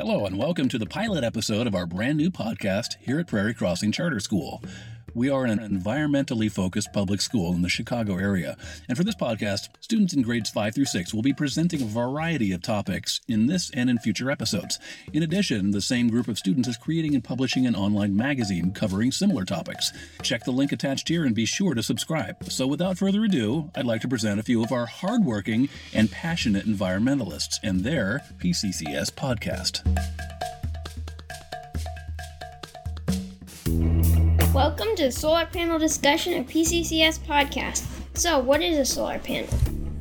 Hello, and welcome to the pilot episode of our brand new podcast here at Prairie Crossing Charter School. We are an environmentally focused public school in the Chicago area, and for this podcast, students in grades 5 through 6 will be presenting a variety of topics in this and in future episodes. In addition, the same group of students is creating and publishing an online magazine covering similar topics. Check the link attached here and be sure to subscribe. So, without further ado, I'd like to present a few of our hardworking and passionate environmentalists and their PCCS podcast. Welcome to the solar panel discussion of PCCS podcast. So, what is a solar panel?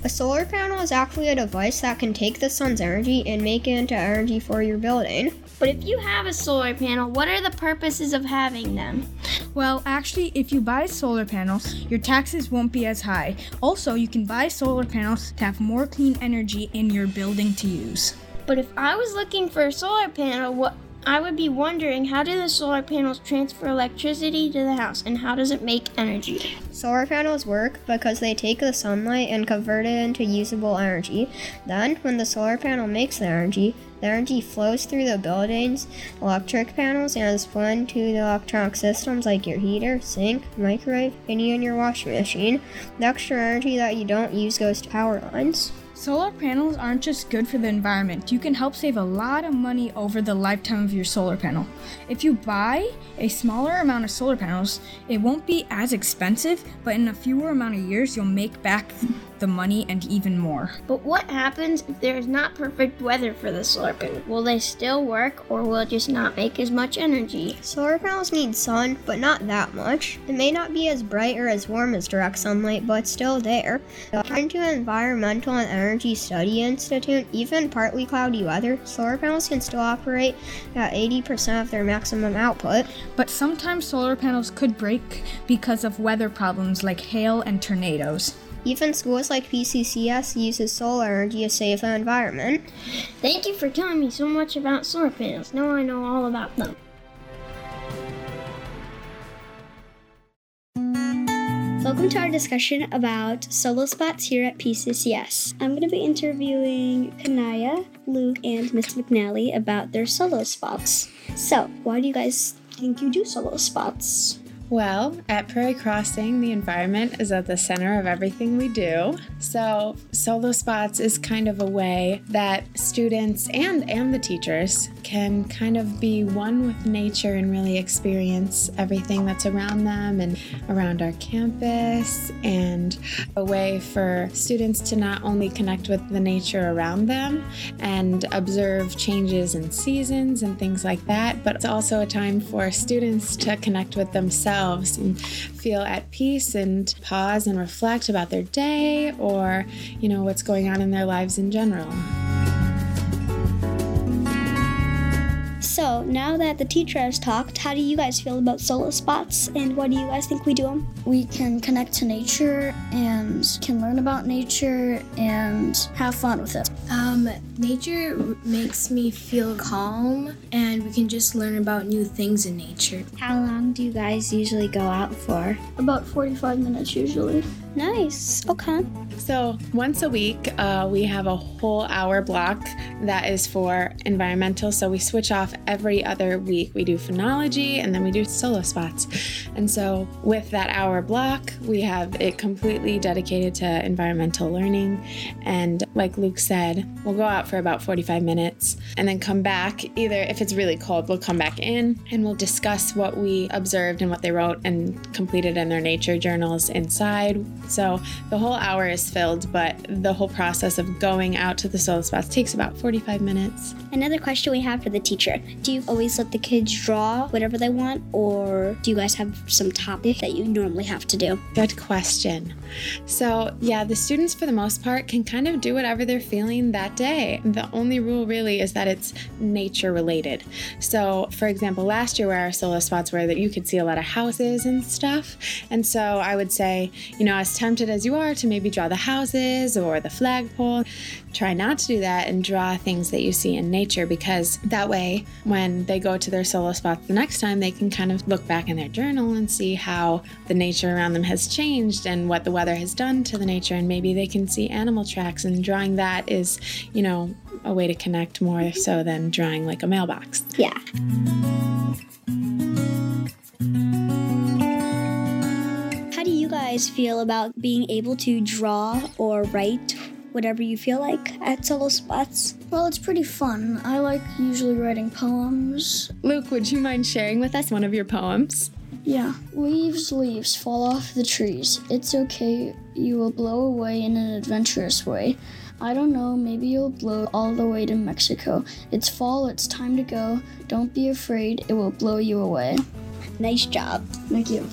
A solar panel is actually a device that can take the sun's energy and make it into energy for your building. But if you have a solar panel, what are the purposes of having them? Well, actually, if you buy solar panels, your taxes won't be as high. Also, you can buy solar panels to have more clean energy in your building to use. But if I was looking for a solar panel, what I would be wondering how do the solar panels transfer electricity to the house and how does it make energy? Solar panels work because they take the sunlight and convert it into usable energy. Then, when the solar panel makes the energy, the energy flows through the building's electric panels and is put into the electronic systems like your heater, sink, microwave, and even your washing machine. The extra energy that you don't use goes to power lines. Solar panels aren't just good for the environment, you can help save a lot of money over the lifetime of your solar panel. If you buy a smaller amount of solar panels, it won't be as expensive, but in a fewer amount of years, you'll make back the money and even more. But what happens if there is not perfect weather for the solar panel? Will they still work or will it just not make as much energy? Solar panels need sun, but not that much. It may not be as bright or as warm as direct sunlight, but it's still there. According to Environmental and Energy Study Institute, even partly cloudy weather, solar panels can still operate at 80% of their maximum output. But sometimes solar panels could break because of weather problems like hail and tornadoes. Even schools like PCCS uses solar energy to save the environment. Thank you for telling me so much about solar panels. Now I know all about them. Welcome to our discussion about solo spots here at PCCS. I'm going to be interviewing Kanaya, Luke, and Miss McNally about their solo spots. So, why do you guys think you do solo spots? Well, at Prairie Crossing, the environment is at the center of everything we do. So, solo spots is kind of a way that students and and the teachers can kind of be one with nature and really experience everything that's around them and around our campus and a way for students to not only connect with the nature around them and observe changes in seasons and things like that, but it's also a time for students to connect with themselves and feel at peace and pause and reflect about their day or, you know, what's going on in their lives in general. So, now that the teacher has talked, how do you guys feel about solo spots and what do you guys think we do them? We can connect to nature and can learn about nature and have fun with it. Um, nature makes me feel calm and we can just learn about new things in nature. How long do you guys usually go out for? About 45 minutes usually. Nice. Okay. So, once a week, uh, we have a whole hour block that is for environmental. So, we switch off every other week. We do phenology and then we do solo spots. And so, with that hour block, we have it completely dedicated to environmental learning. And, like Luke said, we'll go out for about 45 minutes and then come back. Either if it's really cold, we'll come back in and we'll discuss what we observed and what they wrote and completed in their nature journals inside. So, the whole hour is filled, but the whole process of going out to the solo spots takes about 45 minutes. Another question we have for the teacher Do you always let the kids draw whatever they want, or do you guys have some topic that you normally have to do? Good question. So, yeah, the students for the most part can kind of do whatever they're feeling that day. The only rule really is that it's nature related. So, for example, last year where our solo spots were that you could see a lot of houses and stuff. And so I would say, you know, as tempted as you are to maybe draw the houses or the flagpole, try not to do that and draw things that you see in nature because that way, when they go to their solo spots the next time, they can kind of look back in their journal and see how the nature around them has changed and what the weather has done to the nature. And maybe they can see animal tracks, and drawing that is, you know, a way to connect more so than drawing like a mailbox. Yeah. Guys feel about being able to draw or write whatever you feel like at solo spots? Well, it's pretty fun. I like usually writing poems. Luke, would you mind sharing with us one of your poems? Yeah. Leaves, leaves fall off the trees. It's okay, you will blow away in an adventurous way. I don't know, maybe you'll blow all the way to Mexico. It's fall, it's time to go. Don't be afraid, it will blow you away. Nice job. Thank you.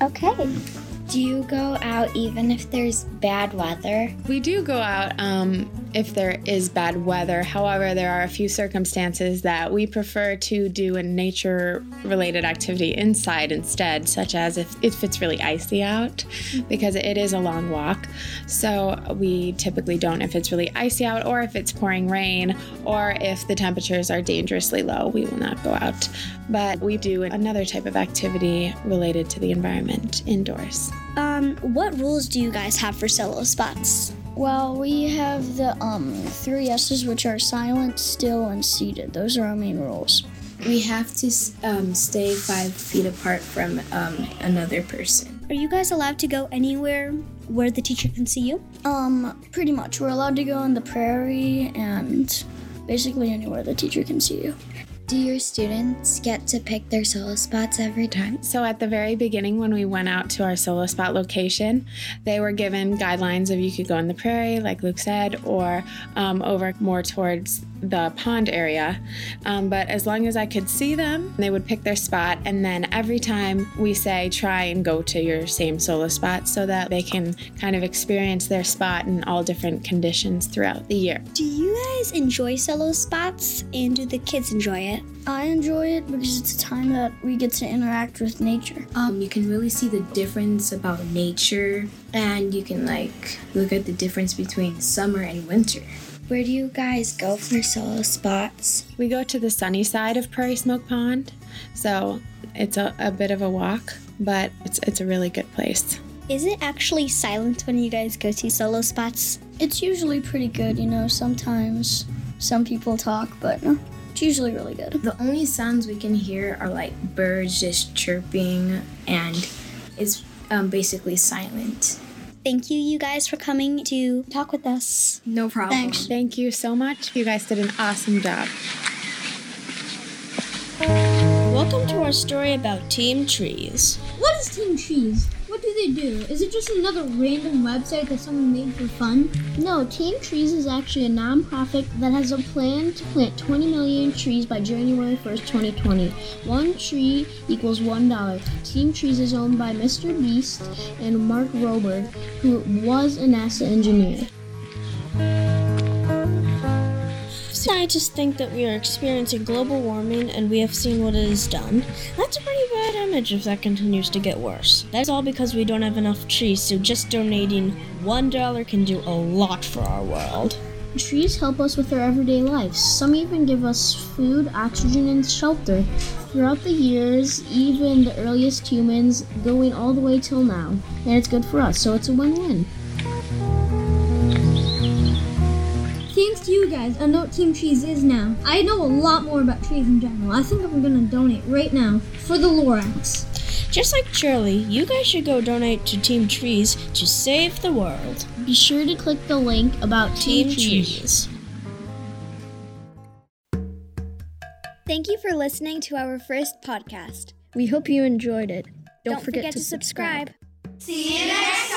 Okay. Do you go out even if there's bad weather? We do go out um, if there is bad weather. However, there are a few circumstances that we prefer to do a nature related activity inside instead, such as if, if it's really icy out, because it is a long walk. So we typically don't if it's really icy out, or if it's pouring rain, or if the temperatures are dangerously low, we will not go out. But we do another type of activity related to the environment indoors. Um, what rules do you guys have for solo spots? Well, we have the um three S's, which are silent, still, and seated. Those are our main rules. We have to um, stay five feet apart from um, another person. Are you guys allowed to go anywhere where the teacher can see you? Um, pretty much. We're allowed to go on the prairie and basically anywhere the teacher can see you. Do your students get to pick their solo spots every time? So, at the very beginning, when we went out to our solo spot location, they were given guidelines of you could go in the prairie, like Luke said, or um, over more towards the pond area. Um, but as long as I could see them, they would pick their spot. And then every time we say, try and go to your same solo spot so that they can kind of experience their spot in all different conditions throughout the year. Do you guys enjoy solo spots and do the kids enjoy it? I enjoy it because it's a time that we get to interact with nature. Um, you can really see the difference about nature, and you can like look at the difference between summer and winter. Where do you guys go for solo spots? We go to the sunny side of Prairie Smoke Pond, so it's a, a bit of a walk, but it's, it's a really good place. Is it actually silent when you guys go to solo spots? It's usually pretty good, you know. Sometimes some people talk, but no, it's usually really good. The only sounds we can hear are like birds just chirping, and it's um, basically silent. Thank you, you guys, for coming to talk with us. No problem. Thanks. Thank you so much. You guys did an awesome job. Welcome to our story about Team Trees. What is Team Trees? What do they do? Is it just another random website that someone made for fun? No, Team Trees is actually a nonprofit that has a plan to plant 20 million trees by January 1st, 2020. One tree equals $1. Team Trees is owned by Mr. Beast and Mark Rober, who was a NASA engineer. Scientists think that we are experiencing global warming and we have seen what it has done. That's a pretty bad image if that continues to get worse. That's all because we don't have enough trees, so just donating $1 can do a lot for our world. Trees help us with our everyday lives. Some even give us food, oxygen, and shelter. Throughout the years, even the earliest humans, going all the way till now. And it's good for us, so it's a win win. Thanks to you guys, I know what Team Trees is now. I know a lot more about trees in general. I think I'm gonna donate right now for the Lorax. Just like Charlie, you guys should go donate to Team Trees to save the world. Be sure to click the link about Team, Team Trees. Trees. Thank you for listening to our first podcast. We hope you enjoyed it. Don't, Don't forget to subscribe. See you next